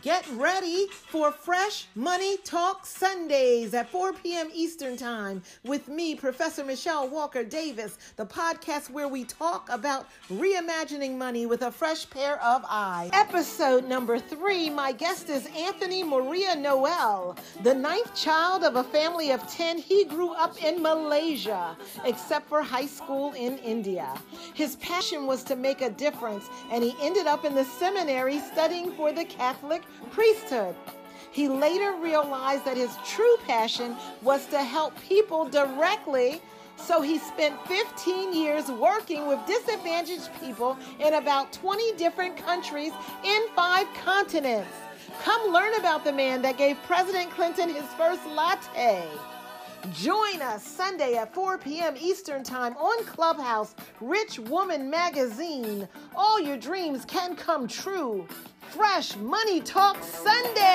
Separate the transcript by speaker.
Speaker 1: Get ready for Fresh Money Talk Sundays at 4 p.m. Eastern Time with me, Professor Michelle Walker Davis, the podcast where we talk about reimagining money with a fresh pair of eyes. Episode number three my guest is Anthony Maria Noel, the ninth child of a family of 10. He grew up in Malaysia, except for high school in India. His passion was to make a difference, and he ended up in the seminary studying for the Catholic priesthood. He later realized that his true passion was to help people directly. So he spent 15 years working with disadvantaged people in about 20 different countries in five continents. Come learn about the man that gave President Clinton his first latte. Join us Sunday at 4 p.m. Eastern Time on Clubhouse, Rich Woman Magazine. All your dreams can come true. Fresh Money Talk Sunday.